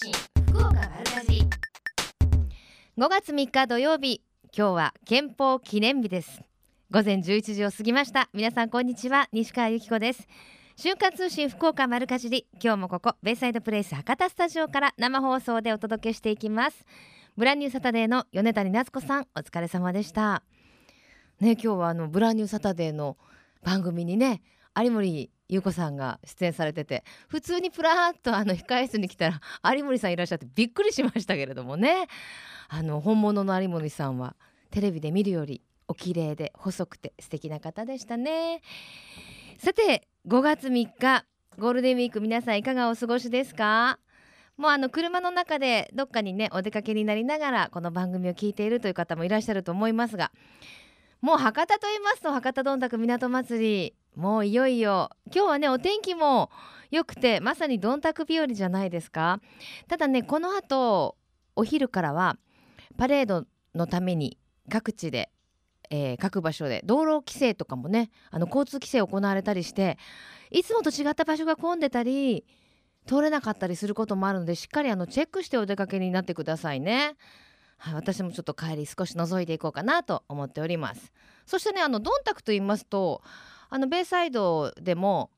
信福岡丸かじり。5月3日土曜日今日は憲法記念日です。午前11時を過ぎました。皆さんこんにちは西川由紀子です。瞬間通信福岡丸かじり今日もここベイサイドプレイス博多スタジオから生放送でお届けしていきます。ブランニューサタデーの米谷夏子さんお疲れ様でした。ね今日はあのブランニューサタデーの番組にね有森優子さんが出演されてて普通にプラーっとあの控え室に来たら有森さんいらっしゃってびっくりしましたけれどもね。あの本物の有森さんはテレビで見るよりお綺麗で細くて素敵な方でしたね。さて5月3日ゴールデンウィーク皆さんいかがお過ごしですか？もうあの車の中でどっかにねお出かけになりながらこの番組を聞いているという方もいらっしゃると思いますがもう博多と言いますと博多どんたく港祭りもういよいよ今日はねお天気も良くてまさにどんたく日和じゃないですかただねこの後お昼からはパレードのために各地で、えー各場所で道路規制とかもねあの交通規制行われたりしていつもと違った場所が混んでたり通れなかったりすることもあるのでしっかりあのチェックしてお出かけになってくださいね。はい、私もちょっと帰り少し覗いていこうかなと思っております。そしてねあのドンタクと言いますとあのベイサイドでも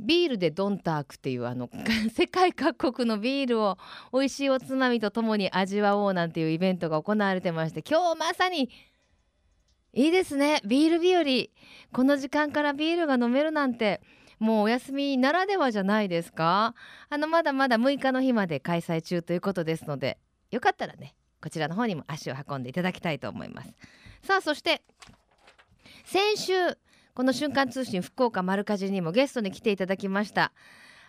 ビールでドンタークっていうあの 世界各国のビールを美味しいおつまみとともに味わおうなんていうイベントが行われてまして今日まさにいいですね。ビール日和。この時間からビールが飲めるなんてもうお休みならではじゃないですか。あのまだまだ6日の日まで開催中ということですのでよかったらねこちらの方にも足を運んでいただきたいと思います。さあそして先週この瞬間通信福岡丸かじにもゲストに来ていただきました。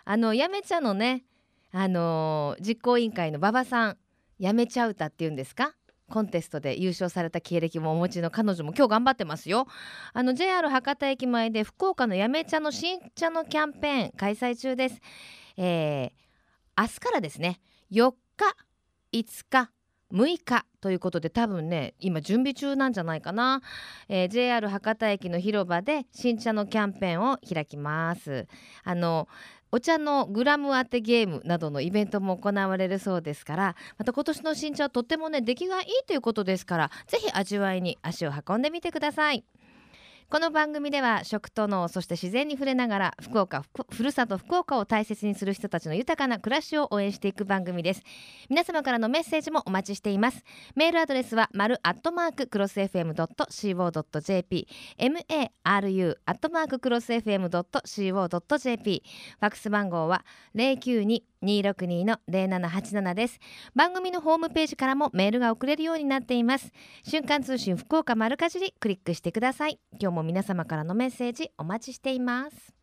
あのやめちゃのねあのー実行委員会の馬場さんやめちゃ歌っていうんですか？コンテストで優勝された経歴もお持ちの彼女も今日頑張ってますよ。あの JR 博多駅前で福岡のやめ茶の新茶のキャンペーン開催中です、えー明日からですね4日5日6日ということで多分ね今準備中なんじゃないかな、えー JR 博多駅の広場で新茶のキャンペーンを開きます。あのお茶のグラム当てゲームなどのイベントも行われるそうですからまた今年の新茶はとってもね出来がいいということですからぜひ味わいに足を運んでみてください。この番組では食と脳そして自然に触れながら福岡ふふるさと福岡を大切にする人たちの豊かな暮らしを応援していく番組です。皆様からのメッセージもお待ちしています。メールアドレスは丸アットマーククロス FM.co.jp maru アットマーククロス FM.co.jp ファックス番号は262の0787です。番組のホームページからもメールが送れるようになっています。瞬間通信福岡丸かじりクリックしてください。今日も皆様からのメッセージお待ちしています。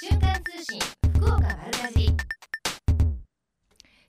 瞬間通信福岡丸かじり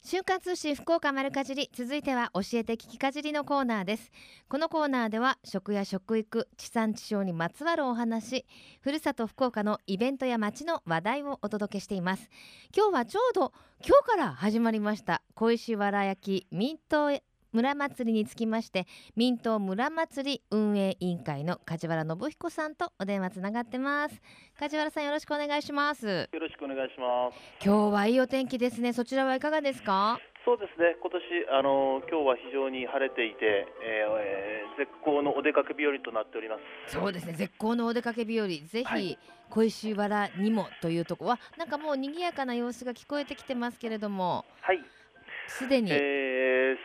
週刊通信福岡丸かじり続いては教えて聞きかじりのコーナーです。このコーナーでは食や食育地産地消にまつわるお話ふるさと福岡のイベントや街の話題をお届けしています。今日はちょうど今日から始まりました小石原焼き民党村祭りにつきまして民党村祭り運営委員会の梶原信彦さんとお電話つながってます梶原さんよろしくお願いしますよろしくお願いします。今日はいいお天気ですねそちらはいかがですか？そうですね。今年あの今日は非常に晴れていて、えー絶好のお出かけ日和となっております。そうですね絶好のお出かけ日和ぜひはい小石原にもというとこはなんかもう賑やかな様子が聞こえてきてますけれどもはい。すでに、えー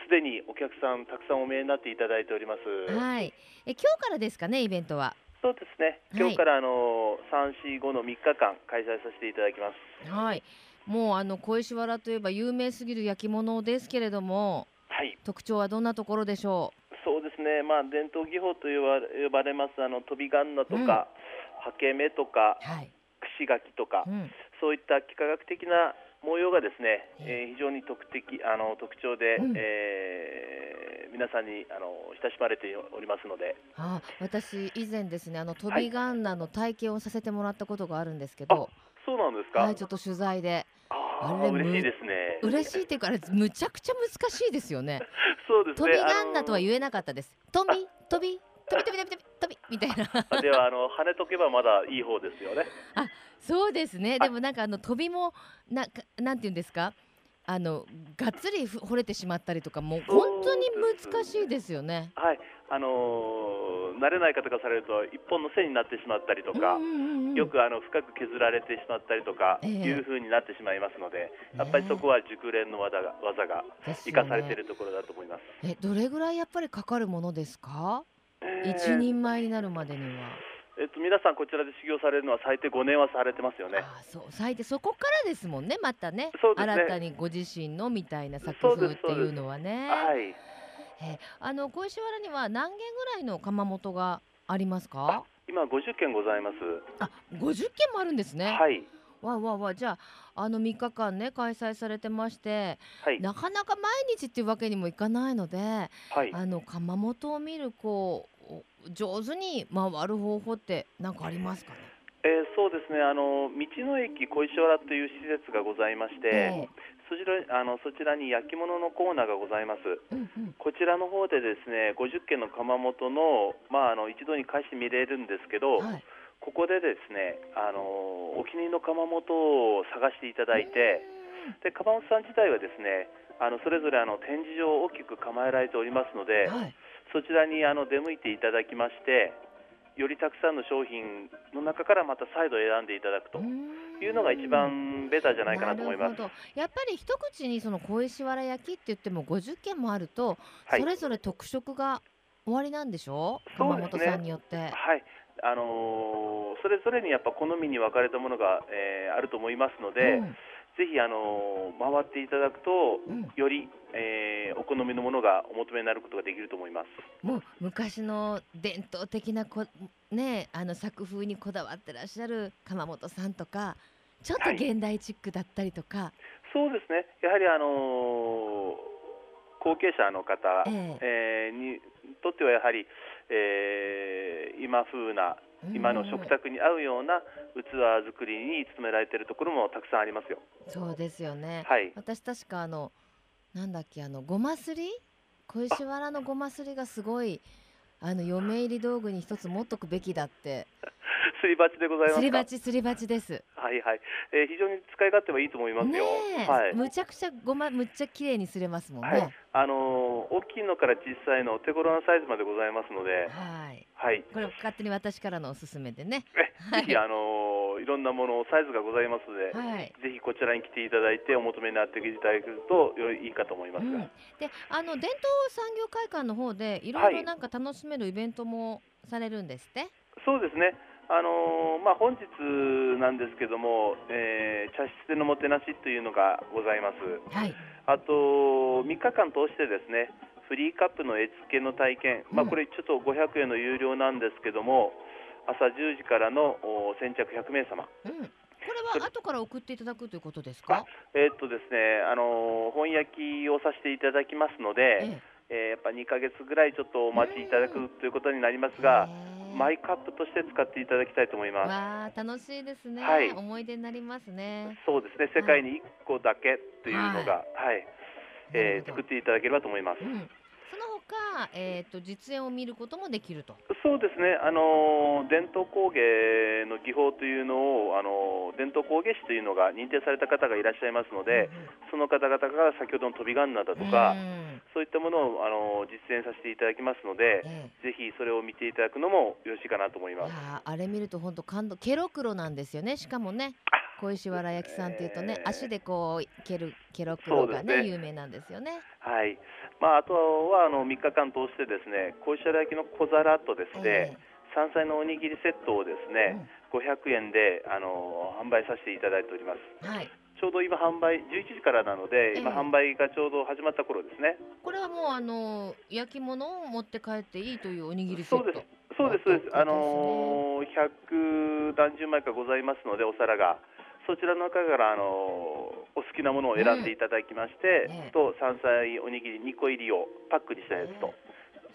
すでにお客さんたくさんお見えになっていただいております。はいえ今日からですかねイベントは？そうですね。今日からあの三四五の3日間開催させていただきます。はいもうあの小石原といえば有名すぎる焼き物ですけれどもはい。特徴はどんなところでしょそうですね。まあ伝統技法と呼ばれますあの飛びガンナとか、ハケメとかうはい、串柿とかう、ん、そういった幾何学的な模様がですね、ええ。ー非常に特的あの特徴で、うん。えー皆さんにあの親しまれておりますので、あ私以前ですねあの飛びガンナの体験をさせてもらったことがあるんですけど、そうなんですか？はいちょっと取材で。ああれー嬉しいですね。嬉しいっていうかあれむちゃくちゃ難しいですよね。そうですね。飛びガンナとはえ言えなかったです。飛び飛び飛び飛び飛び飛び飛びみたいな。ではあの跳ねとけばまだいい方ですよね。そうですね。でもなんかあの飛びもなんかなんて言うんですか？あのがっつりふ掘れてしまったりとかもう本当に難しいですよね。はい、あのー慣れない方がされると一本の線になってしまったりとか、うんうんうんよくあの深く削られてしまったりとかええ。いう風になってしまいますので、やっぱりそこは熟練の技が技が生かされているところだと思います。えどれぐらいやっぱりかかるものですか、えー。一人前になるまでには。えっと皆さんこちらで修行されるのは最低5年はされてますよね。あそう最低そこからですもんねまたねね新たにご自身のみたいな作風っていうのはね。はい。えあの小石原には何軒ぐらいの窯元がありますか？今50件ございます。あ50軒もあるんですね。はいわあわあわあじゃああの3日間ね開催されてましてはいなかなか毎日っていうわけにもいかないので、はい。あの窯元を見るこうお上手に回る方法って何かありますかね？えーそうですね。あの道の駅小石原という施設がございまして、えそちらあのそちらに焼き物のコーナーがございます。えうんうんこちらの方でですね、50軒の窯元のまああの一度に開始見れるんですけど、はいここでですね、あのお気に入りの窯元を探していただいて、で窯元さん自体はですね、あのそれぞれあの展示場を大きく構えられておりますので、はいそちらにあの出向いていただきまして、よりたくさんの商品の中からまた再度選んでいただくというのが一番ベターじゃないかなと思います。るほどやっぱり一口にその小石原焼きって言っても50軒もあると、はい。それぞれ特色が終わりなんでしょ？うね。元さんによって。はい、あのーそれぞれにやっぱ好みに分かれたものが、えーあると思いますので、ぜひ、あのー回っていただくと、より、えーお好みのものがお求めになることができると思います。もう昔の伝統的なこ、ね、あの作風にこだわってらっしゃる窯元さんとかちょっとはい。現代チックだったりとか、そうですね、やはり、あのー後継者の方、え。えーにとってはやはり、えー今風な今の食卓に合うような器作りに努められているところもたくさんありますよ。そうですよね。はい、私確かあのなんだっけあのごますり？小石原のごますりがすごいあの嫁入り道具に一つ持っとくべきだってすり鉢でございますか？すり鉢すり鉢です。はいはい、えー非常に使い勝手はいいと思いますねよ。え、はい。むちゃくちゃごまむっちゃ綺麗にすれますもんね。はい、あのー大きいのから小さいの手頃なサイズまでございますので、はい。はい。これ勝手に私からのおすすめでね。えぜひあのーいろんなものサイズがございますので、はい。ぜひこちらに来ていただいてお求めになっていただけるとよりいいかと思いますが、うん、であの伝統産業会館の方でいろいろはいなんか楽しめるイベントもされるんですって、そうですね。あのーまあ本日なんですけども、えー茶室でのもてなしというのがございます。はい。あと3日間通してですねフリーカップの絵付けの体験、まあ、うん。これちょっと500円の有料なんですけども朝10時からのお先着100名様、うん、これは後から送っていただくということですか、えーっとですねあのー本焼きをさせていただきますので、ええ。ーやっぱ2ヶ月ぐらいちょっとお待ちいただくということになりますえが、へえマイカップとして使っていただきたいと思います。わあ楽しいですね、はい。思い出になりますね。そうですね。世界に1個だけというのが、はい。えーなるほど。作っていただければと思います。うん、その他、えー、と実演を見ることもできると。そうですね、あのー伝統工芸の技法というのを、あのー伝統工芸士というのが認定された方がいらっしゃいますので、その方々が先ほどの飛びガンナだとか、うん。そういったものを、あのー実践させていただきますので、ええ。ぜひそれを見ていただくのもよろしいかなと思いいます。あれ見ると本当感動ケロクロなんですよね。しかもね小石原焼きさんっていうとね、えー足でこう蹴るケロクロがねね。有名なんですよね。はい。まあ、あとはあの3日間通してですね小石原焼きの小皿とですね、山菜のおにぎりセットをですえね、500円であの販売させていただいております。うんはいちょうど今販売11時からなので、今ええ販売がちょうど始まった頃ですね。これはもうあの焼き物を持って帰っていいというおにぎりセット。そうです。そうです、そうです。あのー、100何十枚かございますので、お皿が。そちらの中から、あのーお好きなものを選んでいただきまして、ええと山菜おにぎり2個入りをパックにしたやつと、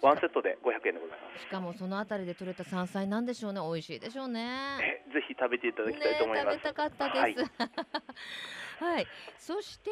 ワンセットで500円でございます。しかもそのあたりで採れた山菜なんでしょうね美味しいでしょうね。えぜひ食べていただきたいと思います。ね食べたかったです。はい。そして、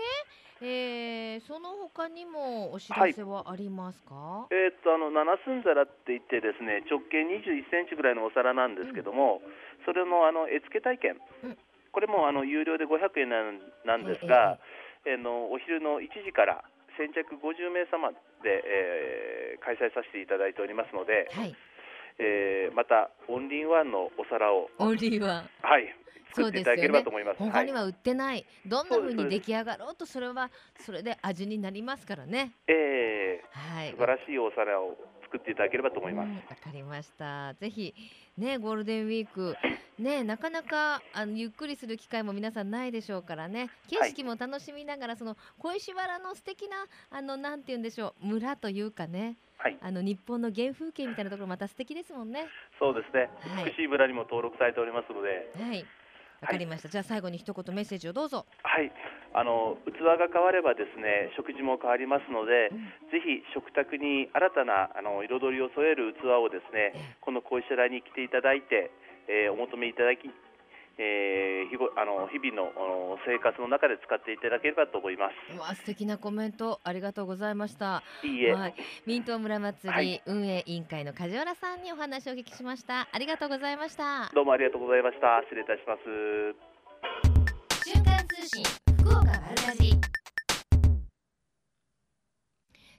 えー、その他にもお知らせはありますか？えーっとあの七寸皿って言ってですね直径21センチぐらいのお皿なんですけども、それのあの絵付け体験、うんこれもあの有料で500円なんなんですが、えーのお昼の1時から先着50名様で、えー開催させていただいておりますので、はい。えーまたオンリーワンのお皿を、オンリーワン。はい、作っていただければと思います。はい他には売ってない、どんな風にそうです出来上がろうとそれはそれで味になりますからね。えはい。ー素晴らしいお皿を作っていただければと思います。うんわかりました。ぜひねゴールデンウィークねなかなかあのゆっくりする機会も皆さんないでしょうからね景色も楽しみながら、その小石原の素敵なあのなんて言うんでしょう村というかねはい、あの日本の原風景みたいなところまた素敵ですもんね。そうですね。はい美しい村にも登録されておりますので、はいわかりました、じゃあ最後に一言メッセージをどうぞ。はい、あの器が変わればですね、食事も変わりますので、うん。ぜひ食卓に新たなあの彩りを添える器をですね、この小石原に来ていただいて、えーお求めいただき、えー日ごあの日々の生活の中で使っていただければと思います。うわ素敵なコメントありがとうございました。いいえ、はい、ミント村祭り、はい運営委員会の梶原さんにお話をお聞きしました。ありがとうございました。どうもありがとうございました。失礼いたします。瞬間通信福岡丸かじり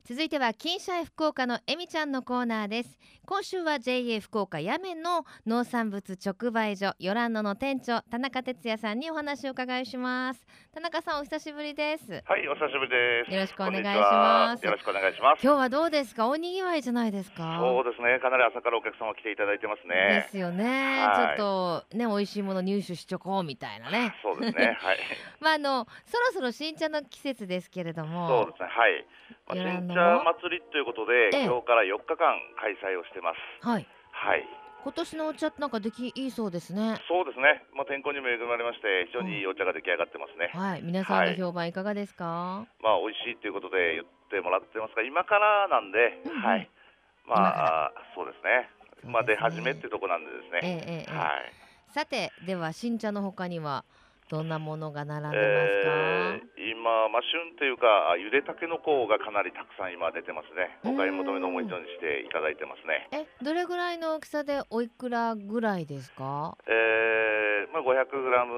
続いては金シャイ福岡のえみちゃんのコーナーです。今週は JA 福岡やめの農産物直売所ヨランノの店長田中哲也さんにお話を伺いします。田中さんお久しぶりです。はい、お久しぶりです。よろしくお願いします。はよろしくお願いします。今日はどうですか？おにぎわいじゃないですか？そうですね、かなり朝からお客様来ていただいてますでね。すよね、はい。ちょっとね美味しいもの入手しちょこうみたいなね。そうですね、はい。まああのそろそろ新茶の季節ですけれどそうもですね、はい。まあ、新茶祭りということで、ええ今日から4日間開催をしてます。はいはい。今年のお茶なんか出来いいそうですねそうですね、まあ、天候にも恵まれまして、非常にいいお茶が出来上がってますね。はい皆さんの評判いかがですか、まあ、美味しいということで言ってもらってますが、今からなんで、うんうんはい。まあ、そうですね。まあ、出始めってところなんでですね。ええはい。さてでは新茶の他にはどんなものが並んでえますか、ー今、まあ、旬というか、あゆでたけのこがかなりたくさん今出てますね。うんお買い求めのも一緒にしていただいてますね。えどれぐらいの大きさでおいくらぐらいですか？えーまあ、500グラム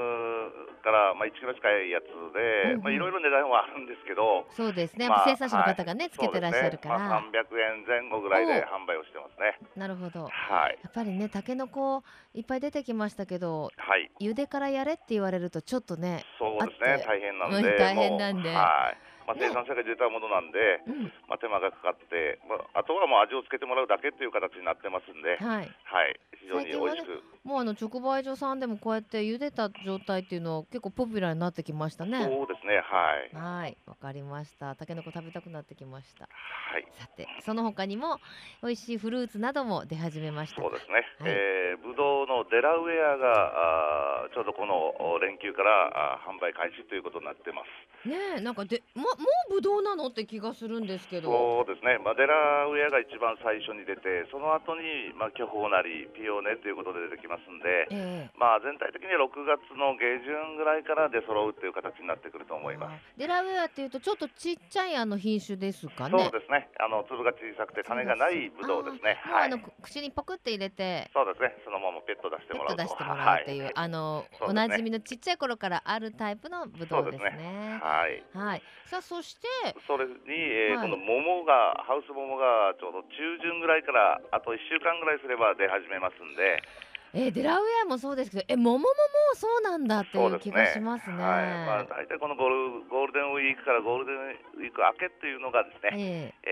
から、まあ、1キロ近いやつで、うんうんまあ、いろいろ値段はあるんですけど、そうですね、まあ生産者の方がね、はいつけてらっしゃるから、ねまあ、300円前後ぐらいで販売をしてますね。なるほどはい。やっぱりねたけのこいっぱい出てきましたけどはい。茹でからやれって言われるとちょっとねそうですね。大変なんで。うん大変なんではい。まあ、ね生産者が出たものなんで、うんまあ、手間がかかって、まあ、あとはもう味をつけてもらうだけっていう形になってますんで、はいはい。非常に美味しく。もうあの直売所さんでもこうやって茹でた状態っていうの結構ポピュラーになってきましたねそうですね、はい。はいわかりましたたけのこ食べたくなってきましたはい。さてその他にも美味しいフルーツなども出始めましたそうですね。はいえー、ブドウのデラウェアが、あーちょうどこのお連休からあー販売開始ということになってます。ねえなんかでももうぶどうなのって気がするんですけどそうですね。まあ、デラウェアが一番最初に出て、その後に、まあ、巨峰なり、ピオーネということで出てきますんで、ええまあ、全体的に6月の下旬ぐらいから出揃うっていう形になってくると思います。あデラウェアっていうとちょっとちっちゃいあの品種ですかねそうですね。あの粒が小さくて種がないブドウですね。はいあの。口にポクって入れてそうですね。そのままペット出してもらう出してもらうっていう、はい、あの、ねなじみのちっちゃい頃からあるタイプのブドウですね。はい。はい。さあそしてそれに、えーはいこの桃がハウス桃がちょうど中旬ぐらいからあと1週間ぐらいすれば出始めますんで、えーデラウェアもそうですけどえ桃ももうそうなんだっていう気そうですね。がしますね。はい。まあ大体このゴールゴールデンウィークからゴールデンウィーク明けっていうのがですね、ええ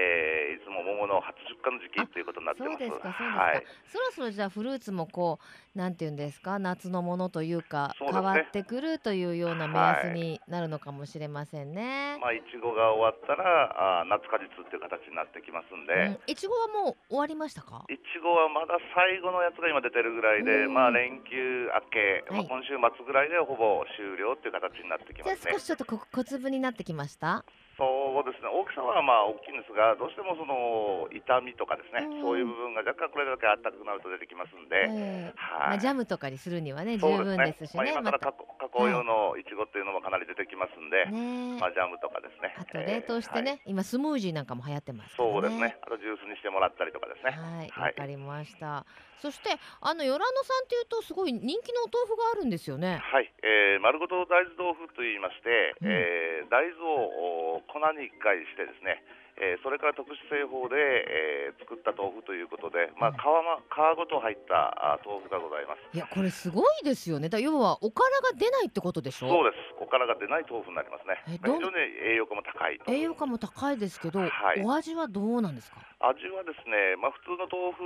えーいつも桃の初出荷の時期っていうことになってます。そうですかそうですか、はい。そろそろじゃあフルーツもこうなんていうんですか夏のものというかね変わってくるというような目安になるのかもしれませんね。まあいちごが終わったらあー夏果実っていう形になってきますんで。うんいちごはもう終わりましたか？いちごはまだ最後のやつが今出てるぐらいで、うんまあ連休明け、まあはい今週末ぐらいでほぼ終了っていう形になってきますねじゃあ少。しちょっとこ小粒になってきました？そうですね、大きさはまあ大きいんですが、どうしてもその痛みとかですね、うん。そういう部分が若干これだけ暖かくなると出てきますんで、ええ。まあ、はい。ジャムとかにするにはね十分ですしまあ、ね。今から加工加工用のいちごっていうのもかなり出てきますんで、ねえまあジャムとかですね。あと冷凍してね、えーはい今スムージーなんかも流行ってますね。そうですね。あとジュースにしてもらったりとかですね。はい、わはいかりました。そしてあのヨランノさんっていうとすごい人気のお豆腐があるんですよね。はい、えー丸ごと大豆豆腐と言いまして、うんえー大豆をお粉に一回してですね、えーそれから特殊製法で、えー作った豆腐ということで、まあ、皮ま皮ごと入ったあ豆腐がございます。いやこれすごいですよねだ要はおからが出ないってことでしょ？そうです。おからが出ない豆腐になりますね。非常に栄養価も高いと。栄養価も高いですけど、はいお味はどうなんですか？味はですね、まあ、普通の豆腐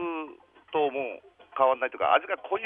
とも変わらないというか、味が濃い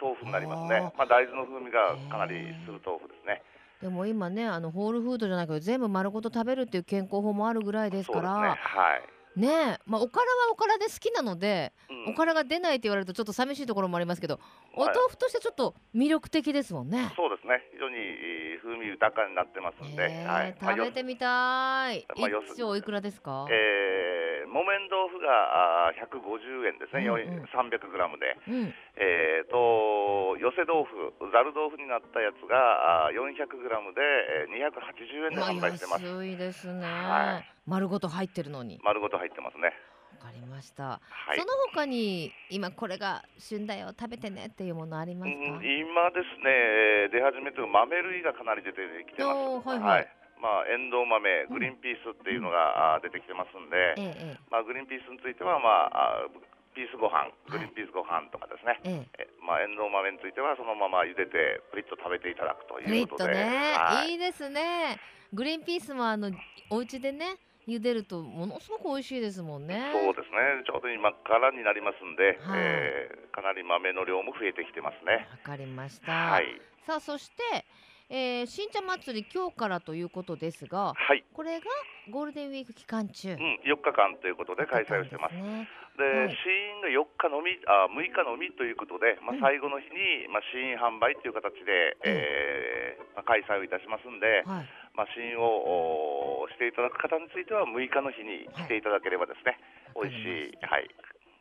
豆腐になりますね。まあ、大豆の風味がかなりする豆腐ですね。でも今ねあのホールフードじゃないけど全部丸ごと食べるっていう健康法もあるぐらいですそうですね。からはい。ねえまあおからはおからで好きなので、うんおからが出ないって言われるとちょっと寂しいところもありますけど、おはい豆腐としてちょっと魅力的ですもんね。そうですね。非常にえー風味豊かになってますんで、えーはい。食べてみたい。まあよ一丁おいくらですか？えー木綿豆腐があー150円ですね、うんうん300グラムで、うん。えー、と寄せ豆腐、ざる豆腐になったやつがあー400グラムでえー280円でまあ販売してます。安いですね、はい丸ごと入ってるのに。丸ごと入ってますね。わかりました。はい。その他に今これが旬だよ食べてねっていうものありますか？うん今ですね、出始めという豆類がかなり出てきてます。はいはい。まあ、エンドウ豆、グリーンピースっていうのが、出てきてますんで、ええまあ、グリーンピースについては、まあ、ピースご飯、い。グリーンピースご飯とかですね、ええ。ええまあ、エンドウ豆についてはそのまま茹でてプリッと食べていただくということで、とね、はい。いいですね。グリーンピースもあのお家でね茹でるとものすごく美味しいですもんね。そうですね、ちょうど今からになりますんで、はいえーかなり豆の量も増えてきてますね。わかりました。はい、さあそして、えー、新茶祭り今日からということですが、はい、これがゴールデンウィーク期間中。うん、4日間ということで開催をしてます。ね。で、はい試飲が4日のみ、あ6日のみということで、まうんあ、最後の日に、まあ、試飲販売という形で、えーまあ、開催をいたしますんで、はい。まあ、試飲をおしていただく方については、6日の日に来ていただければですね、わか美味しい、はい、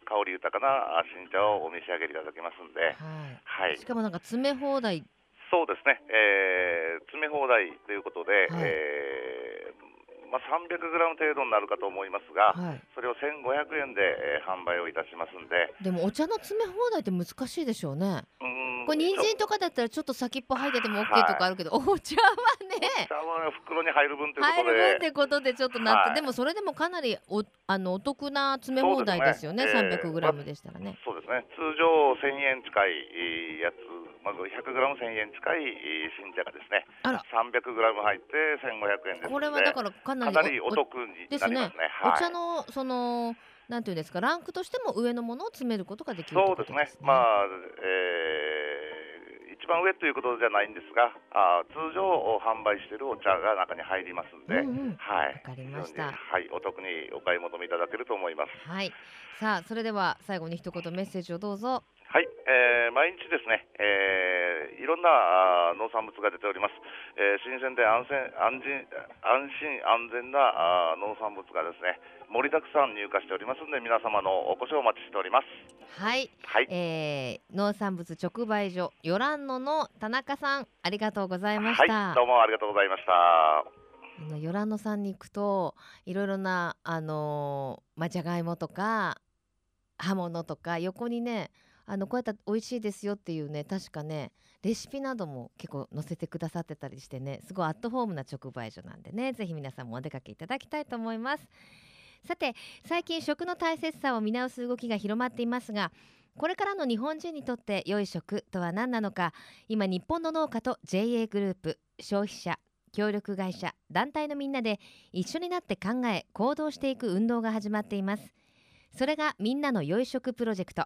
香り豊かなあ新茶をお召し上がりいただけますんで、はい。はいし、かもなんか詰め放題。そうですね、えー詰め放題ということで、はいえーまあ、300グラム程度になるかと思いますが、はい。それを1500円で、えー販売をいたしますんで、でもお茶の詰め放題って難しいでしょうね。うーんこれ人参とかだったらちょっと先っぽ入ってても OK とかあるけど、お茶はね。茶は袋に入る分という入ことで、る分ってことでちょっとなって、はい。でもそれでもかなりおあのお得な詰め放題ですよね。ね。300グラムでしたらね、そうですね、通常1000円近いえーやつ、まあ、100グラム1000円近いえー新茶がですね、あら。300グラム入って1500円ですので、これはだからかなりおお得になりますね。ですはい。お茶のそのなんていうんですかランクとしても上のものを詰めることができるそうですね。ことですね。、まあ、えー一番上ということじゃないんですが、あー通常販売しているお茶が中に入りますんで、うんうん。はい、わかりました。はい、お得にお買い求めいただけると思います。はい。さあそれでは最後に一言メッセージをどうぞはい、えー毎日ですね、えーいろんな農産物が出ております。えー新鮮で安全安心安心安全な農産物がですね、盛りだくさん入荷しておりますので、皆様のお越しをお待ちしております。はい、はい、えー、農産物直売所ヨランノの田中さんありがとうございました、はい、どうもありがとうございました。あのヨランノさんに行くといろいろなあのーまあじゃがいもとか刃物とか横にねあのこうやったら美味しいですよっていうね確かねレシピなども結構載せてくださってたりしてねすごいアットホームな直売所なんでねぜひ皆さんもお出かけいただきたいと思います。さて最近食の大切さを見直す動きが広まっていますがこれからの日本人にとって良い食とは何なのか今日本の農家と JA グループ消費者協力会社団体のみんなで一緒になって考え行動していく運動が始まっています。それがみんなの良い食プロジェクト。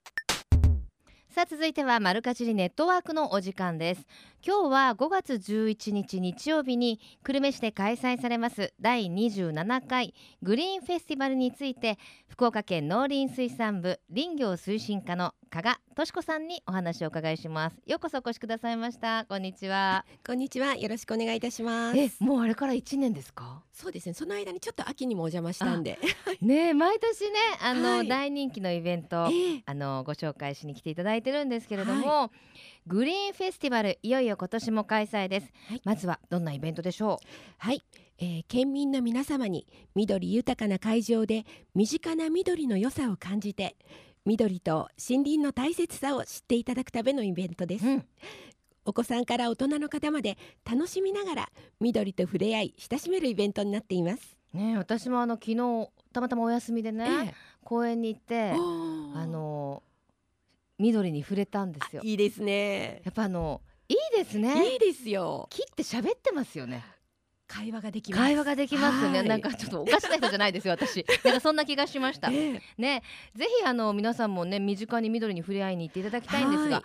さあ続いてはマルカチリネットワークのお時間です。今日は5月11日日曜日に久留米市で開催されます第27回グリーンフェスティバルについて福岡県農林水産部林業推進課の加賀敏子さんにお話をお伺いします。ようこそお越しくださいました。こんにちは。こんにちは。よろしくお願いいたします。えもうあれから一年ですか？そうですね。その間にちょっと秋にもお邪魔したんで。ねえ毎年ねあの、はい。大人気のイベントええ。あのご紹介しに来ていただいてるんですけれども、グリーンフェスティバルいよいよ今年も開催です、はい。まずはどんなイベントでしょはい、えー県民の皆様に緑豊かな会場で身近な緑の良さを感じて緑と森林の大切さを知っていただくためのイベントです、うん。お子さんから大人の方まで楽しみながら緑と触れ合い親しめるイベントになっています、うねえ私もあの昨日たまたまお休みでね、ええ。公園に行ってあの緑に触れたんですよ。いいですね。やっぱあのいいですね。いいですよ。木って喋ってますよね会話ができます。会話ができますよね。はい。なんかちょっとおかしな人じゃないですよ私。なんかそんな気がしました。ええ。ね。ぜひあの皆さんもね身近に緑に触れ合いに行っていただきたいんですが、はい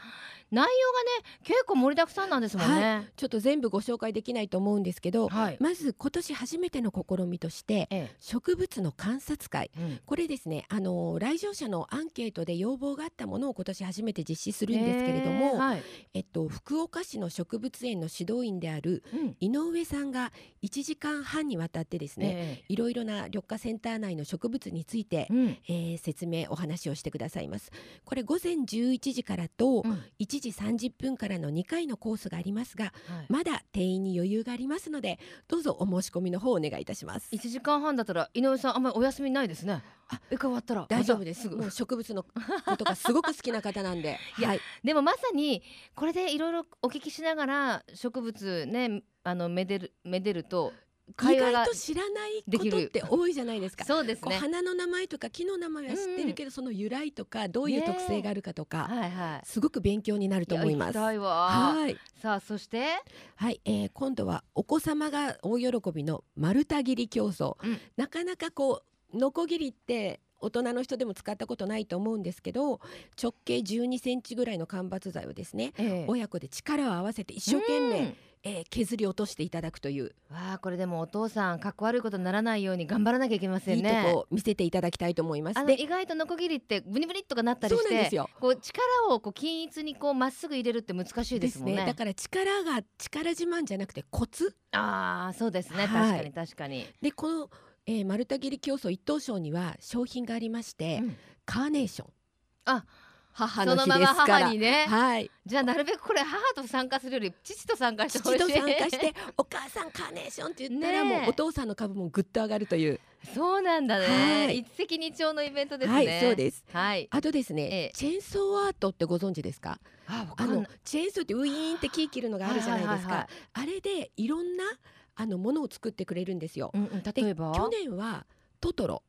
内容がね結構盛りだくさんなんですもんね。ちょっと全部ご紹介できないと思うんですけどはい。まず今年初めての試みとしてえ植物の観察会。えうん。これですねあの来場者のアンケートで要望があったものを今年初めて実施するんですけれども、えーはい。えっと、福岡市の植物園の指導員であるうん。井上さんが1時間半にわたってですね、えいろいろな緑化センター内の植物についてえ、うん。えー説明お話をしてくださいます。これ午前11時からとうん1時30分からの2回のコースがありますがはい。まだ定員に余裕がありますのでどうぞお申し込みの方お願いいたします。一時間半だったら井上さんあんまりお休みないですね。あ一回終わったら。大丈夫です。もう植物のことがすごく好きな方なんで。いやはい、でもまさにこれでいろいろお聞きしながら植物ねあのめでるめでると意会話が外と知らないことって多いじゃないですか。そうですね。花の名前とか木の名前は知ってるけど、その由来とかどういう特性があるかとか、はいはい。すごく勉強になると思います。はい、さあそして？はい、えー今度はお子様が大喜びの丸太切り競争、うん。なかなかこうノコギリって大人の人でも使ったことないと思うんですけど直径12センチぐらいの間伐材をですねええ。親子で力を合わせて一生懸命、うんえー削り落としていただくというわあこれでもお父さんかっこ悪いことにならないように頑張らなきゃいけませんね。いいとこを見せていただきたいと思います。あの意外とノコギリってブニブニっとかなったりそうしてなんですよ。こう力をこう均一にこうまっすぐ入れるって難しいですもんね。だから力が力自慢じゃなくてコツああそうですね、はい確かに確かに。でこの、えー、丸太切り競争一等賞には商品がありまして、うんカーネーションあ母の日そのままですから母にね。はい。じゃあなるべくこれ母と参加するより父と参加してほしい。父と参加してお母さんカーネーションって言ったら、もうお父さんの株もぐっと上がるという。そうなんだはね。い。一石二鳥のイベントですね。はいそうです。はい。あとですね、ええ。チェーンソーアートってご存知ですか？あの。チェーンソーってウィーンって木切るのがあるじゃないですか、あれでいろんなあのものを作ってくれるんですよ、うんうん、で例えば？去年はトトロ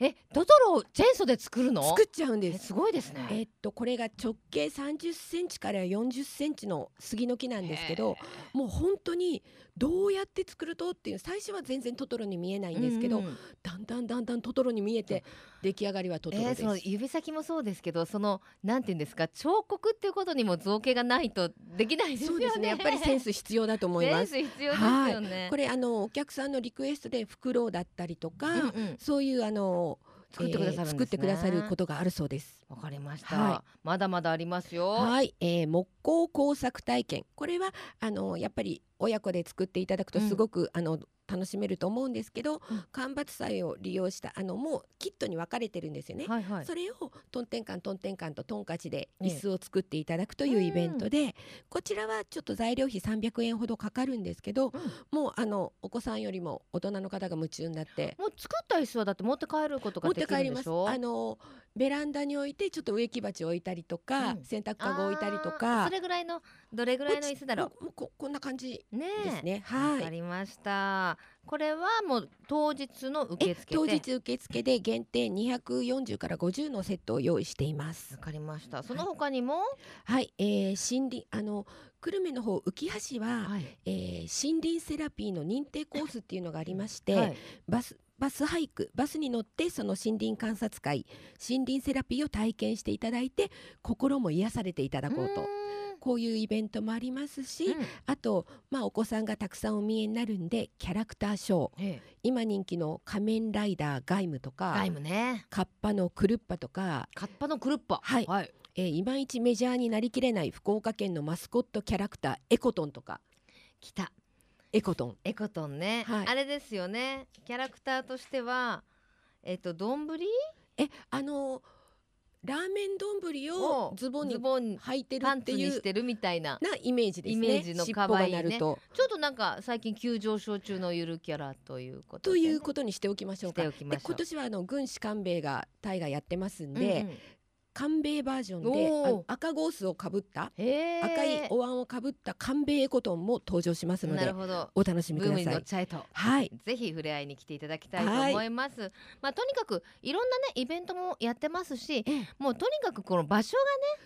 えトトロをチェーンソーで作るの？作っちゃうんえですすごいですね。えっとこれが直径30センチから40センチの杉の木なんですけどもう本当にどうやって作るとっていう最初は全然トトロに見えないんですけど、うんうんだんだんだんだんトトロに見えて出来上がりはトトロです。えーその指先もそうですけどそのなんていうんですか彫刻っていうことにも造形がないとできないですよね。そうですねやっぱりセンス必要だと思います。センス必要ですよね。これあのお客さんのリクエストでフクロウだったりとか、うんうんそういうあの作ってくださるね。えー作ってくださることがあるそうです。わかりました、はまだまだありますよ。はい、えー木工工作体験これはあのやっぱり親子で作っていただくとうん。すごく、あの楽しめると思うんですけど、うん。間伐材を利用したあのもうキットに分かれてるんですよね。はいはい。それをトンテンカントンテンカンとトンカチでええ椅子を作っていただくというイベントで、こちらはちょっと材料費300円ほどかかるんですけど、もうあのお子さんよりも大人の方が夢中になって。もう作った椅子はだって持って帰ること持ができって帰ります。るんでしょ。あのベランダに置いてちょっと植木鉢置いたりとか、うん洗濯かご置いたりとかそれぐらいのどれぐらいの椅子だろもう？もうここんな感じ。ですね。わはい。かりました。これはもう当日の受え付で？当日受付で限定240から50のセットを用意していますわ。かりました。その他にも？はい、えー、森林あの久留米の方浮橋は、はい。えー森林セラピーの認定コースっていうのがありまして、はいバスバスハイクバスに乗ってその森林観察会森林セラピーを体験していただいて心も癒されていただこうと。こういうイベントもありますし、うん。あと、まあ、お子さんがたくさんお見えになるんでキャラクターショー。ええ。今人気の仮面ライダーガイムとかガイムね。カッパのクルッパとか、カッパのクルッパ。はい。はい。えーいまいちメジャーになりきれない福岡県のマスコットキャラクターエコトンとか。来たエコトン。エコトンね、はい。あれですよね。キャラクターとしてはえっ、と丼？えあのラーメン丼をズボンにズボン履いてるパンっていうツにしてるみたいななイメージですね。イメージの尻可愛いね。ると。ちょっとなんか最近急上昇中のゆるキャラということとで。ね、いうことにしておきましょうか。今年はあの軍師官兵衛が大河やってますんうんで、うん官兵衛バージョンで赤ゴースをかぶった赤いお椀をかぶった官兵衛エコトンも登場しますのでなるほど。お楽しみください。はい。ぜひ触れ合いに来ていただきたいと思います。まあとにかくいろんなねイベントもやってますし、ええ。もうとにかくこの場所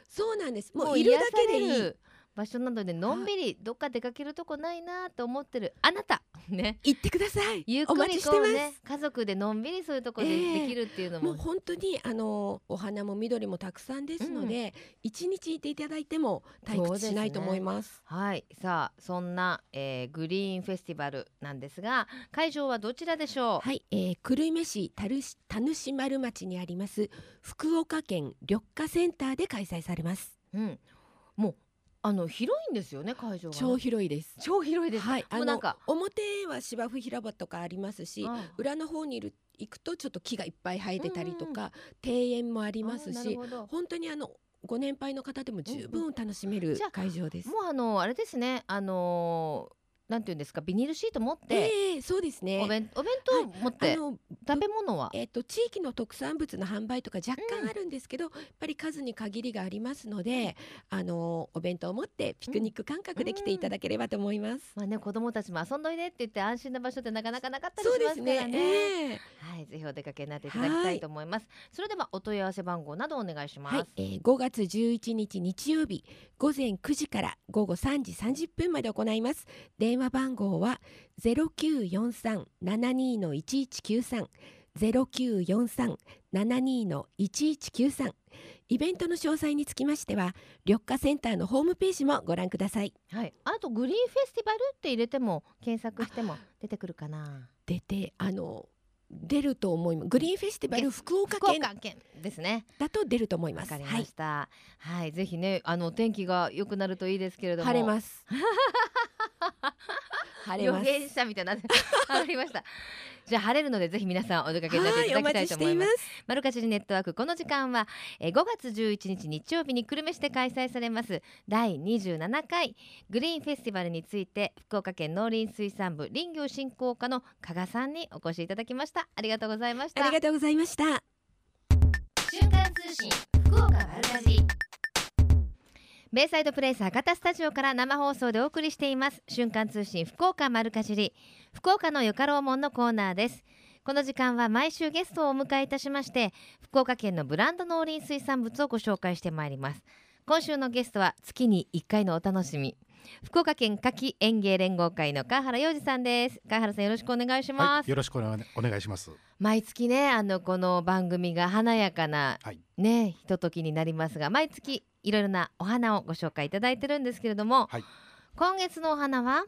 そうなんです。がもういるだけでいい場所なのでのんびりどっか出かけるとこないなと思ってるあなた。ね。行ってください。ゆっくりこうね家族でのんびりそういうとこでええ。できるっていうのも、もう本当にあのお花も緑もたくさんですので一、日いていただいても退屈しないと思います。はい。さあそんな、えーグリーンフェスティバルなんですが会場はどちらでしょう、はい、えー、久留米市田主田主丸町にあります福岡県緑化センターで開催されます。うん、もうあの広いんですよね会場がね、超広いです。超広いです、はい、あのもうなんか表は芝生広場とかありますしあ裏の方にいる行くとちょっと木がいっぱい生えてたりとか、庭園もありますし本当にあのご年配の方でも十分楽しめるじゃあ会場です。もうあのあれですねあのーなんていうんですかビニールシート持って、ええそうですね。お弁お弁当持って、あの食べ物は？えっ、と地域の特産物の販売とか若干あるんですけど、やっぱり数に限りがありますので、あのお弁当を持ってピクニック感覚で来ていただければと思います。まあね子供たちも遊んどいでって言って安心な場所ってなかなかなかったりしますからね。ね。ええはいぜひお出かけになっていただきたいと思います。それではお問い合わせ番号などお願いします。はい、えー、5月11日日曜日午前9時から午後3時30分まで行います電話番号は0943-72の1193 0943-72の1193イベントの詳細につきましては緑化センターのホームページもご覧くださいはい。あとグリーンフェスティバルって入れても検索しても出てくるかな。出てあの出ると思いますグリーンフェスティバル福岡福県ですね。だと出ると思いまわかりすはいました。はい、ぜひねあの天気が良くなるといいですけれども。晴れます 晴れます予言者みたいな わかりました。じゃあ晴れるのでぜひ皆さんお出かけになっていただきたいと思います。マルカチリネットワークこの時間は、えー、5月11日日曜日に久留米市で開催されます。第27回グリーンフェスティバルについて福岡県農林水産部林業振興課の加賀さんにお越しいただきました。ありがとうございました。ありがとうございました。瞬間通信福岡丸かじりベイサイドプレイス博多スタジオから生放送でお送りしています。瞬間通信福岡丸かじり。福岡のよかろうもんのコーナーです。この時間は毎週ゲストをお迎えいたしまして福岡県のブランド農林水産物をご紹介してまいります。今週のゲストは月に1回のお楽しみ。福岡県夏季園芸連合会の川原洋二さんです。川原さんよろしくお願いします、はい、よろしくお願いお願いします。毎月ねあのこの番組が華やかな、はい。ねひとときになりますが毎月いろいろなお花をご紹介いただいてるんですけれども、はい今月のお花は？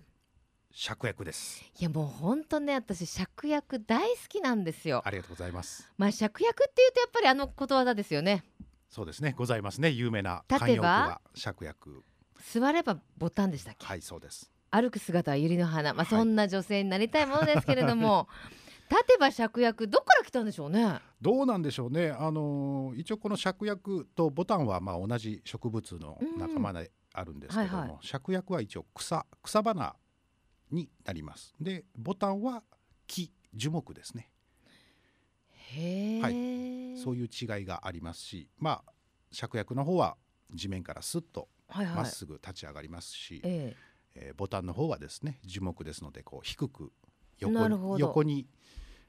芍薬です。いやもうほんとね私芍薬大好きなんですよ。ありがとうございます。まあ芍薬っていうとやっぱりあのことわざですよね。そうですね、ございますね、有名な立てば？芍薬。座ればボタンでしたっけ、はい、そうです。歩く姿は百合の花、まあ、はいそんな女性になりたいものですけれども、立てば芍薬どっから来たんでしょうね。どうなんでしょうね。あのー一応この芍薬とボタンはまあ同じ植物の仲間であるんですけども、うんはいは芍薬は一応草草花になります。で、ボタンは木樹木ですね。へえ、はいそういう違いがありますし、まあ芍薬の方は地面からスッとはいはいまっすぐ立ち上がりますし、ええーボタンの方はですね樹木ですのでこう低く横横に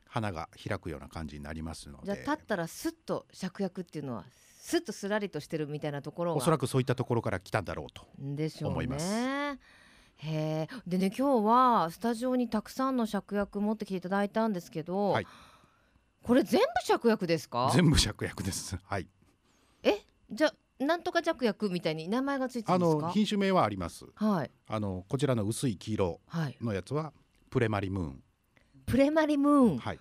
花が開くような感じになりますのえ、じゃあで立ったらスッと芍薬っていうのはスッとすらりとしてるみたいなところが。おそらくそういったところから来たんだろうと。思います。へえ。でね今日はスタジオにたくさんの芍薬持ってきていただいたんですけど、はい。これ全部芍薬ですか？全部芍薬です。はい。え？じゃあなんとか芍薬みたいに名前がついてるあんですか？の品種名はあります。はい。あのこちらの薄い黄色はい。のやつはプレマリムーン。プレマリムーン、はい。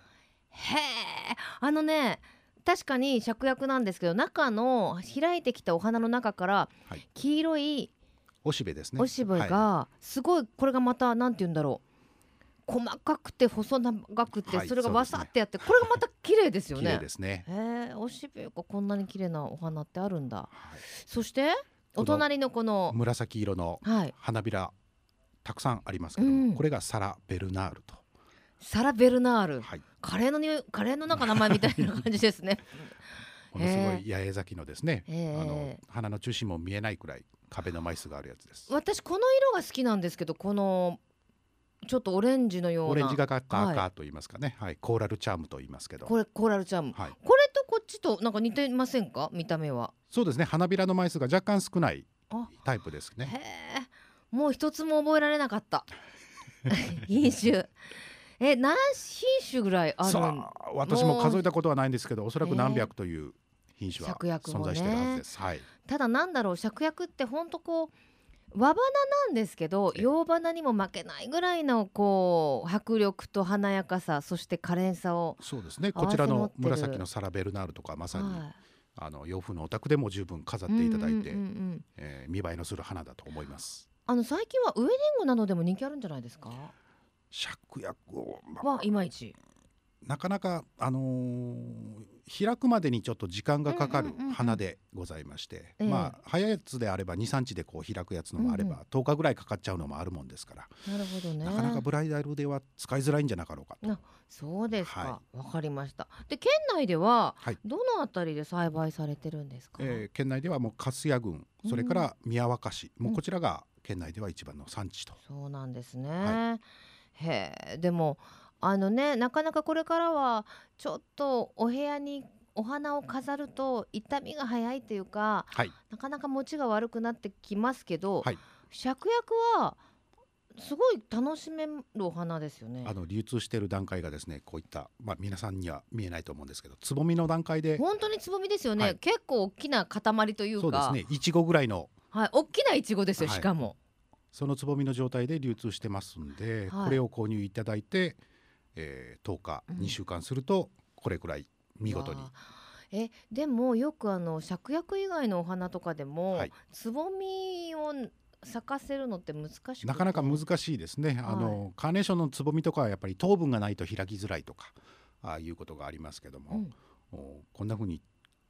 へえ。あのね確かに芍薬なんですけど中の開いてきたお花の中からはい。黄色いおしべですね。おしべはいがすごいこれがまたなんて言うんだろう。細かくて細長くてはいそれがわさってやってこれがまた綺麗ですよ綺麗ね。ですね、へえおしべがこんなに綺麗なお花ってあるんだ。はい。そしてお隣のこの紫色のはい。花びらたくさんありますけども、うん。これがサラ・ベルナールと、サラ・ベルナール。はい、カレーの匂いカレーのなんか名前みたいな感じですね。ものすごい八重咲きのですね、ええ。あの花の中心も見えないくらい壁の枚数があるやつです。私この色が好きなんですけどこのちょっとオレンジのような。オレンジがかったはい。赤と言いますかね、はい、コーラルチャームと言いますけど、これコーラルチャーム。はい、これとこっちとなんか似てませんか？見た目は。そうですね、花びらの枚数が若干少ないあ。タイプですね。へえもう一つも覚えられなかった。品種え何品種ぐらいあるん？さあ、私も数えたことはないんですけど、おそらく何百という品種は存在しているはずです。はい、ただなんだろう芍薬ってほんとこう和花なんですけどええ。洋花にも負けないぐらいのこう迫力と華やかさそして可憐さを、そうですね。こちらの紫のサラベルナールとかまさに、はい。あの洋風のお宅でも十分飾っていただいて、見栄えのする花だと思います。あの最近はウェディングなどでも人気あるんじゃないですか？芍薬を、まあはいまいち。なかなかあのー開くまでにちょっと時間がかかるうんうんうんうん。花でございまして、ええ。まあ早いやつであれば23日でこう開くやつのもあれば、うん10日ぐらいかかっちゃうのもあるもんですから、なるほどね。なかなかブライダルでは使いづらいんじゃなかろうかと。なそうですか。はわ、かりました。で県内でははい。どのあたりで栽培されてるんですか、えー県内ではもう粕谷郡それから宮若市、もうこちらが県内では一番の産地と、そうなんですね、はへえでもあのねなかなかこれからはちょっとお部屋にお花を飾ると傷みが早いというかはい。なかなか持ちが悪くなってきますけど、はい。芍薬はすごい楽しめるお花ですよね。あの流通している段階がですねこういった、まあ、皆さんには見えないと思うんですけどつぼみの段階で本当につぼみですよね、はい。結構大きな塊というか。そうですね。いちごぐらいのはい、大きないちごですよ、はい。しかも。そのつぼみの状態で流通してますんで、はい。これを購入いただいて、えー、10日、うん。2週間するとこれくらい見事に。えでもよくあの芍薬以外のお花とかでも、はい。つぼみを咲かせるのって難しくて。なかなか難しいですね、あのカーネーションのつぼみとかはやっぱり糖分がないと開きづらいとかああいうことがありますけども、うん。おこんな風に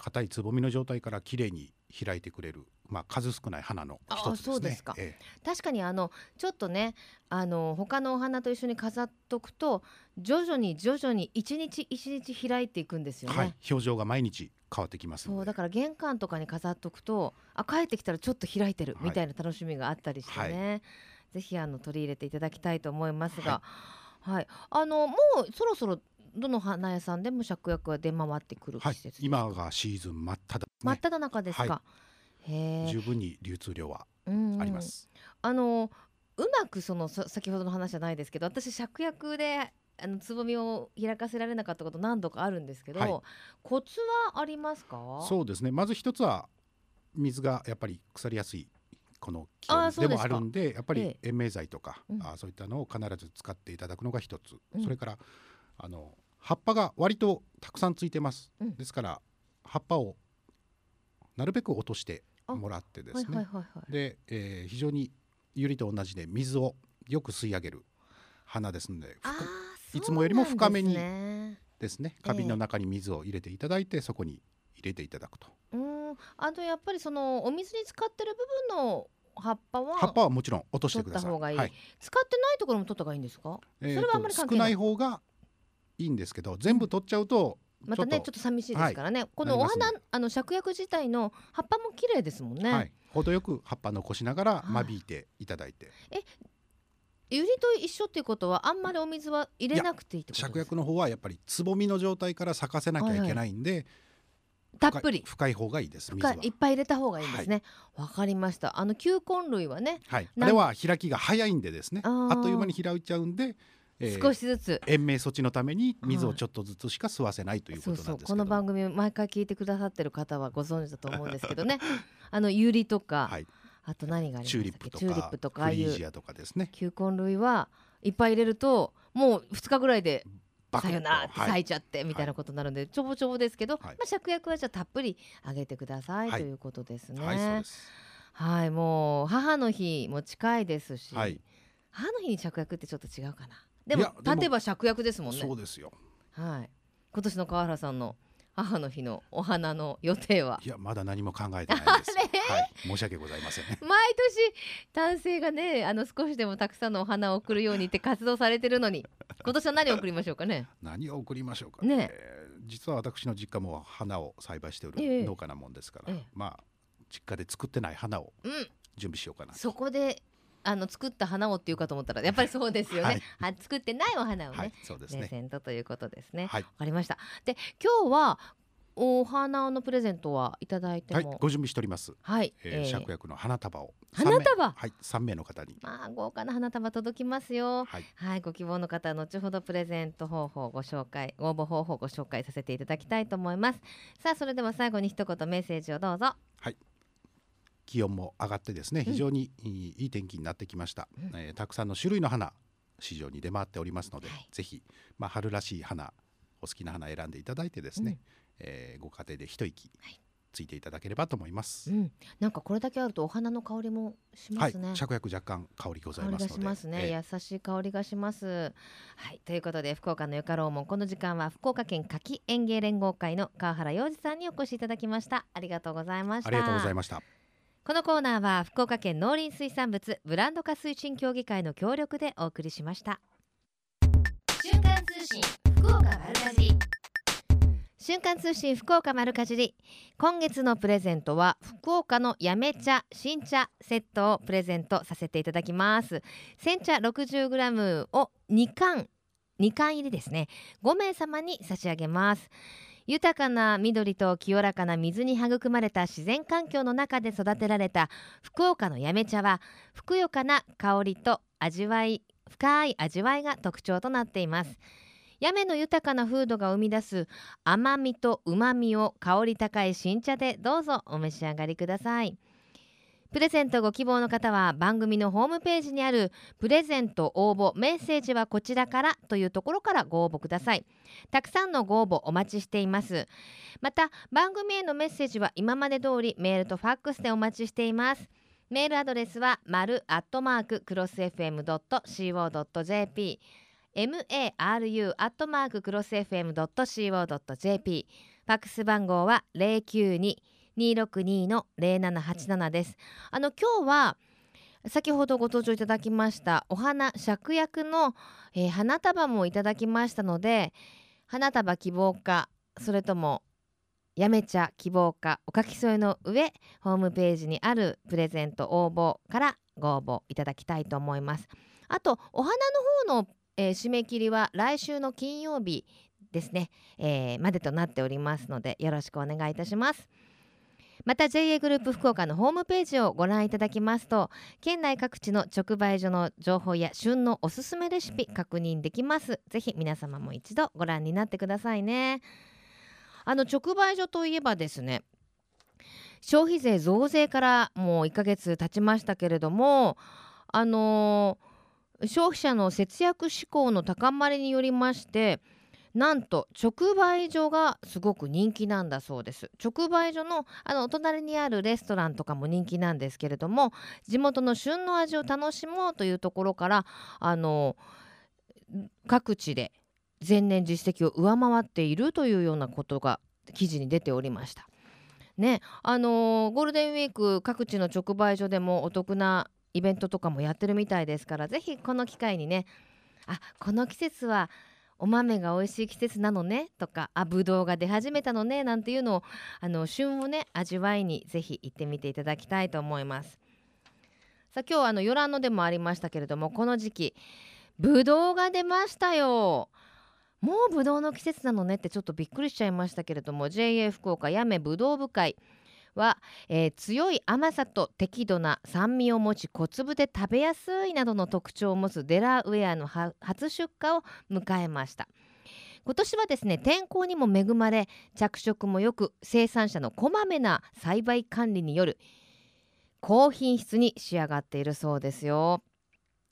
硬いつぼみの状態からきれいに開いてくれる、まあ、数少ない花の一つですね。すか。え確かにあのちょっとねあの他のお花と一緒に飾っとくと徐々に徐々に一日一日開いていくんですよね。えはい、表情が毎日変わってきますそうだから玄関とかに飾っとくとあ帰ってきたらちょっと開いてるはい。みたいな楽しみがあったりしてね、ぜひあの取り入れていただきたいと思いますが、はい。あのもうそろそろどの花屋さんでも芍薬は出回ってくる季はい節ですか、今がシーズン真っ只中、真っ只中ですか、はへえ。十分に流通量はうんうん。あります。あのうまくそのさ先ほどの話じゃないですけど私芍薬であのつぼみを開かせられなかったこと何度かあるんですけど、はい。コツはありますか？そうですね。まず一つは水がやっぱり腐りやすいこの気温でもあるんでやっぱりえ。延命剤とか、うん。あーそういったのを必ず使っていただくのが一つ、うん。それからあの葉っぱが割とたくさんついてます、うん。ですから葉っぱをなるべく落としてもらってですね、はいはいはいはい。で、えー非常にユリと同じで水をよく吸い上げる花ですのでいつもよりも深めにですね。花瓶の中に水を入れていただいてそこに入れていただくと。うん。あとやっぱりそのお水に使ってる部分の葉っぱは葉っぱはもちろん落としてください。いい。はい。使ってないところも取った方がいいんですか？えーそれはあんまり関係なと少ないい方がいいんですけど全部取っちゃうとまたねちょっと寂しいですからね、このお花あの芍薬自体の葉っぱも綺麗ですもんね、はい、程よく葉っぱ残しながらはい間引いていただいて、ユリと一緒っていうことはあんまりお水は入れなくていいってこと芍ですか？薬の方はやっぱりつぼみの状態から咲かせなきゃいけないんで、たっぷり。深い方がいいです水深は。いいっぱい入れた方がいいんですね。わ、かりました。あの球根類はねはい、あれは開きが早いんでですね。あっという間に開いちゃうんで、えー少しずつ、延命措置のために水をちょっとずつしか吸わせないということそうそうなんですけどこの番組毎回聞いてくださってる方はご存知だと思うんですけどね。あのユリとか、はい、あと何がありましチューリップとかああいうフリージアとかですね。球根類はいっぱい入れるともう2日ぐらいでさよならってはい咲いちゃってみたいなことになるんで、ちょぼちょぼですけど、はい。まあ芍薬はじゃあたっぷりあげてください、はい。ということですね。はいそうです。はいもう母の日も近いですし、はい。母の日に芍薬ってちょっと違うかな。でも立てば芍薬ですもんね。そうですよはい。今年の川原さんの母の日のお花の予定は？いやまだ何も考えてないんですよはい申し訳ございません 毎年男性がねあの少しでもたくさんのお花を送るようにって活動されてるのに 今年は何を送りましょうかね？何を送りましょうかねえー実は私の実家も花を栽培しておええる農家なもんですから、ええまあ実家で作ってない花をうん。準備しようかなとそこであの作った花をっていうかと思ったらやっぱりそうですよね。ははい作ってないお花をね、はいそうですプレねゼントということですね。わ、はい、かりました。で今日はお花のプレゼントはいただいてはいも、ご準備しております、はい、えー、えー芍薬の花束を花束？はい三名の方にまあ豪華な花束届きますよ。はいはい、ご希望の方は後ほどプレゼント方法をご紹介、ご応募方法をご紹介させていただきたいと思います。さあ、それでは最後に一言メッセージをどうぞ。気温も上がってですね非常にいい,、いい天気になってきました、えーたくさんの種類の花市場に出回っておりますので、はい。ぜひ、まあ、春らしい花お好きな花選んでいただいてですね、えーご家庭で一息はい。ついていただければと思います、うん、なんかこれだけあるとお花の香りもしまはい。すね。芍薬若干香りございますので。しますね、えー優しい香りがします。はい。ということで福岡のよかろうもんこの時間は福岡県夏季園芸連合会の川原洋二さんにお越しいただきました。ありがとうございました。ありがとうございましたこのコーナーは福岡県農林水産物ブランド化推進協議会の協力でお送りしました。瞬間通信福岡丸かじり。瞬間通信福岡丸かじり。今月のプレゼントは福岡のやめ茶新茶セットをプレゼントさせていただきます。煎茶 60g を2缶2缶入りですね。5名様に差し上げます豊かな緑と清らかな水に育まれた自然環境の中で育てられた福岡のやめ茶はふくよかな香りと味わい深い味わいが特徴となっています。やめの豊かな風土が生み出す甘みと旨みを香り高い新茶でどうぞお召し上がりください。プレゼントご希望の方は番組のホームページにあるプレゼント応募メッセージはこちらからというところからご応募ください。たくさんのご応募お待ちしています。また番組へのメッセージは今まで通りメールとファックスでお待ちしています。メールアドレスは丸アットマーククロス FM.co.jp maru アットマーククロス FM.co.jp ファックス番号は092 262の0787です。あの今日は先ほどご登場いただきましたお花芍薬の、えー花束もいただきましたので花束希望かそれともやめ茶希望かお書き添えの上ホームページにあるプレゼント応募からご応募いただきたいと思います。あとお花の方の、えー締め切りは来週の金曜日ですね、えーまでとなっておりますのでよろしくお願いいたします。また JA グループ福岡のホームページをご覧いただきますと県内各地の直売所の情報や旬のおすすめレシピ確認できます。ぜひ皆様も一度ご覧になってくださいね。あの直売所といえばですね消費税増税からもう1ヶ月経ちましたけれどもあのー消費者の節約志向の高まりによりましてなんと直売所がすごく人気なんだそうです直売所のあのお隣にあるレストランとかも人気なんですけれども地元の旬の味を楽しもうというところからあの各地で前年実績を上回っているというようなことが記事に出ておりました。ねあのーゴールデンウィーク各地の直売所でもお得なイベントとかもやってるみたいですからぜひこの機会にねあこの季節はお豆が美味しい季節なのねとかあぶどうが出始めたのねなんていうのをあの旬をね味わいにぜひ行ってみていただきたいと思います。さあ今日はあのヨランノでもありましたけれどもこの時期ぶどうが出ましたよ。もうぶどうの季節なのねってちょっとびっくりしちゃいましたけれども JA 福岡やめぶどう部会は、えー強い甘さと適度な酸味を持ち小粒で食べやすいなどの特徴を持つデラウェアの初出荷を迎えました。今年はですね天候にも恵まれ着色もよく生産者のこまめな栽培管理による高品質に仕上がっているそうですよ。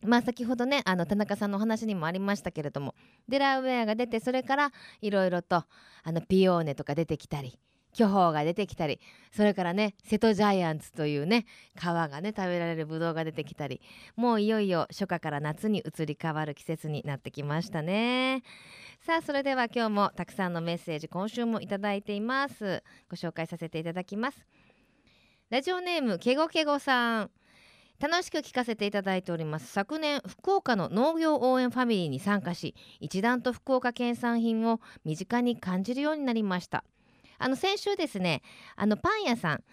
まあ先ほどねあの田中さんのお話にもありましたけれどもデラウェアが出てそれからいろいろとあのピオーネとか出てきたり巨峰が出てきたりそれからね瀬戸ジャイアンツというね皮がね食べられるブドウが出てきたりもういよいよ初夏から夏に移り変わる季節になってきましたね。さあそれでは今日もたくさんのメッセージ今週もいただいています。ご紹介させていただきます。ラジオネームけごけごさん。楽しく聞かせていただいております。昨年福岡の農業応援ファミリーに参加し一段と福岡県産品を身近に感じるようになりました。あの先週ですねあのパン屋さん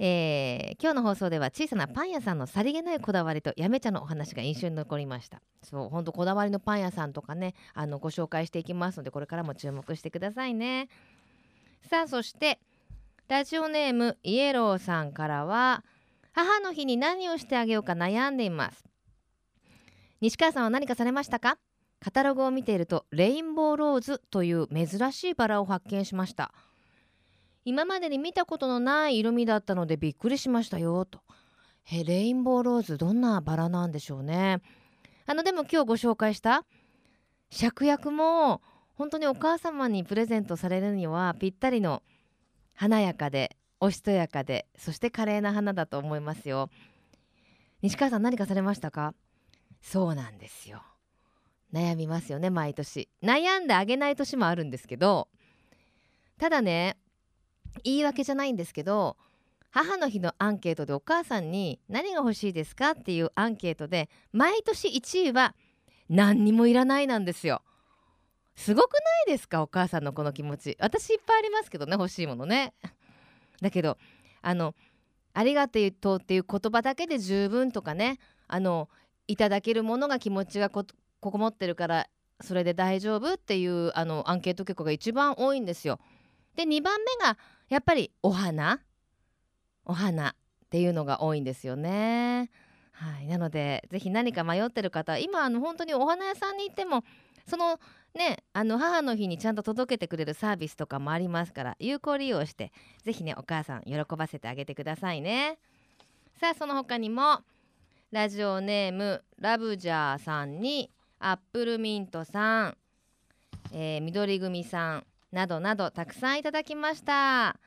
えー今日の放送では小さなパン屋さんのさりげないこだわりとやめ茶のお話が印象に残りました。そう本当こだわりのパン屋さんとかねあのご紹介していきますのでこれからも注目してくださいね。さあそしてラジオネームイエローさんからは母の日に何をしてあげようか悩んでいます。西川さんは何かされましたか？カタログを見ているとレインボーローズという珍しいバラを発見しました。今までに見たことのない色味だったのでびっくりしましたよと。えレインボーローズどんなバラなんでしょうね。あのでも今日ご紹介した芍薬も本当にお母様にプレゼントされるにはぴったりの華やかでおしとやかでそして華麗な花だと思いますよ。西川さん何かされましたか？そうなんですよ。悩みますよね毎年。悩んであげない年もあるんですけどただね言い訳じゃないんですけど母の日のアンケートでお母さんに何が欲しいですか？っていうアンケートで毎年1位は何にもいらないなんですよすごくないですか？お母さんのこの気持ち。私いっぱいありますけどね欲しいものね。だけどあのありがとうっていう言葉だけで十分とかねあのいただけるものが気持ちがこここもってるからそれで大丈夫？っていうあのアンケート結果が一番多いんですよ。で2番目がやっぱりお花お花っていうのが多いんですよね。はい、なのでぜひ何か迷ってる方今あの本当にお花屋さんに行ってもそのねあの母の日にちゃんと届けてくれるサービスとかもありますから有効利用してぜひねお母さん喜ばせてあげてくださいね。さあその他にもラジオネームラブジャーさんにアップルミントさん、えー緑組さんなどなどたくさんいただきました。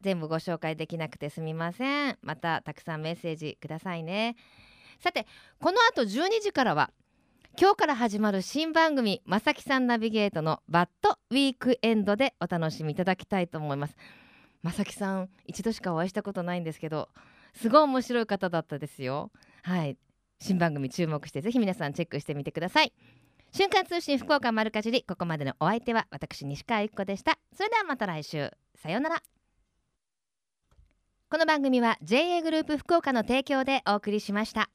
全部ご紹介できなくてすみません。またたくさんメッセージくださいね。さてこの後12時からは今日から始まる新番組まさきさんナビゲートのバッドウィークエンドでお楽しみいただきたいと思います。まさきさん一度しかお会いしたことないんですけどすごい面白い方だったですよ。はい。新番組注目してぜひ皆さんチェックしてみてください。瞬間通信福岡丸かじりここまでのお相手は私西川由紀子でした。それではまた来週。さようなら。この番組は JA グループ福岡の提供でお送りしました。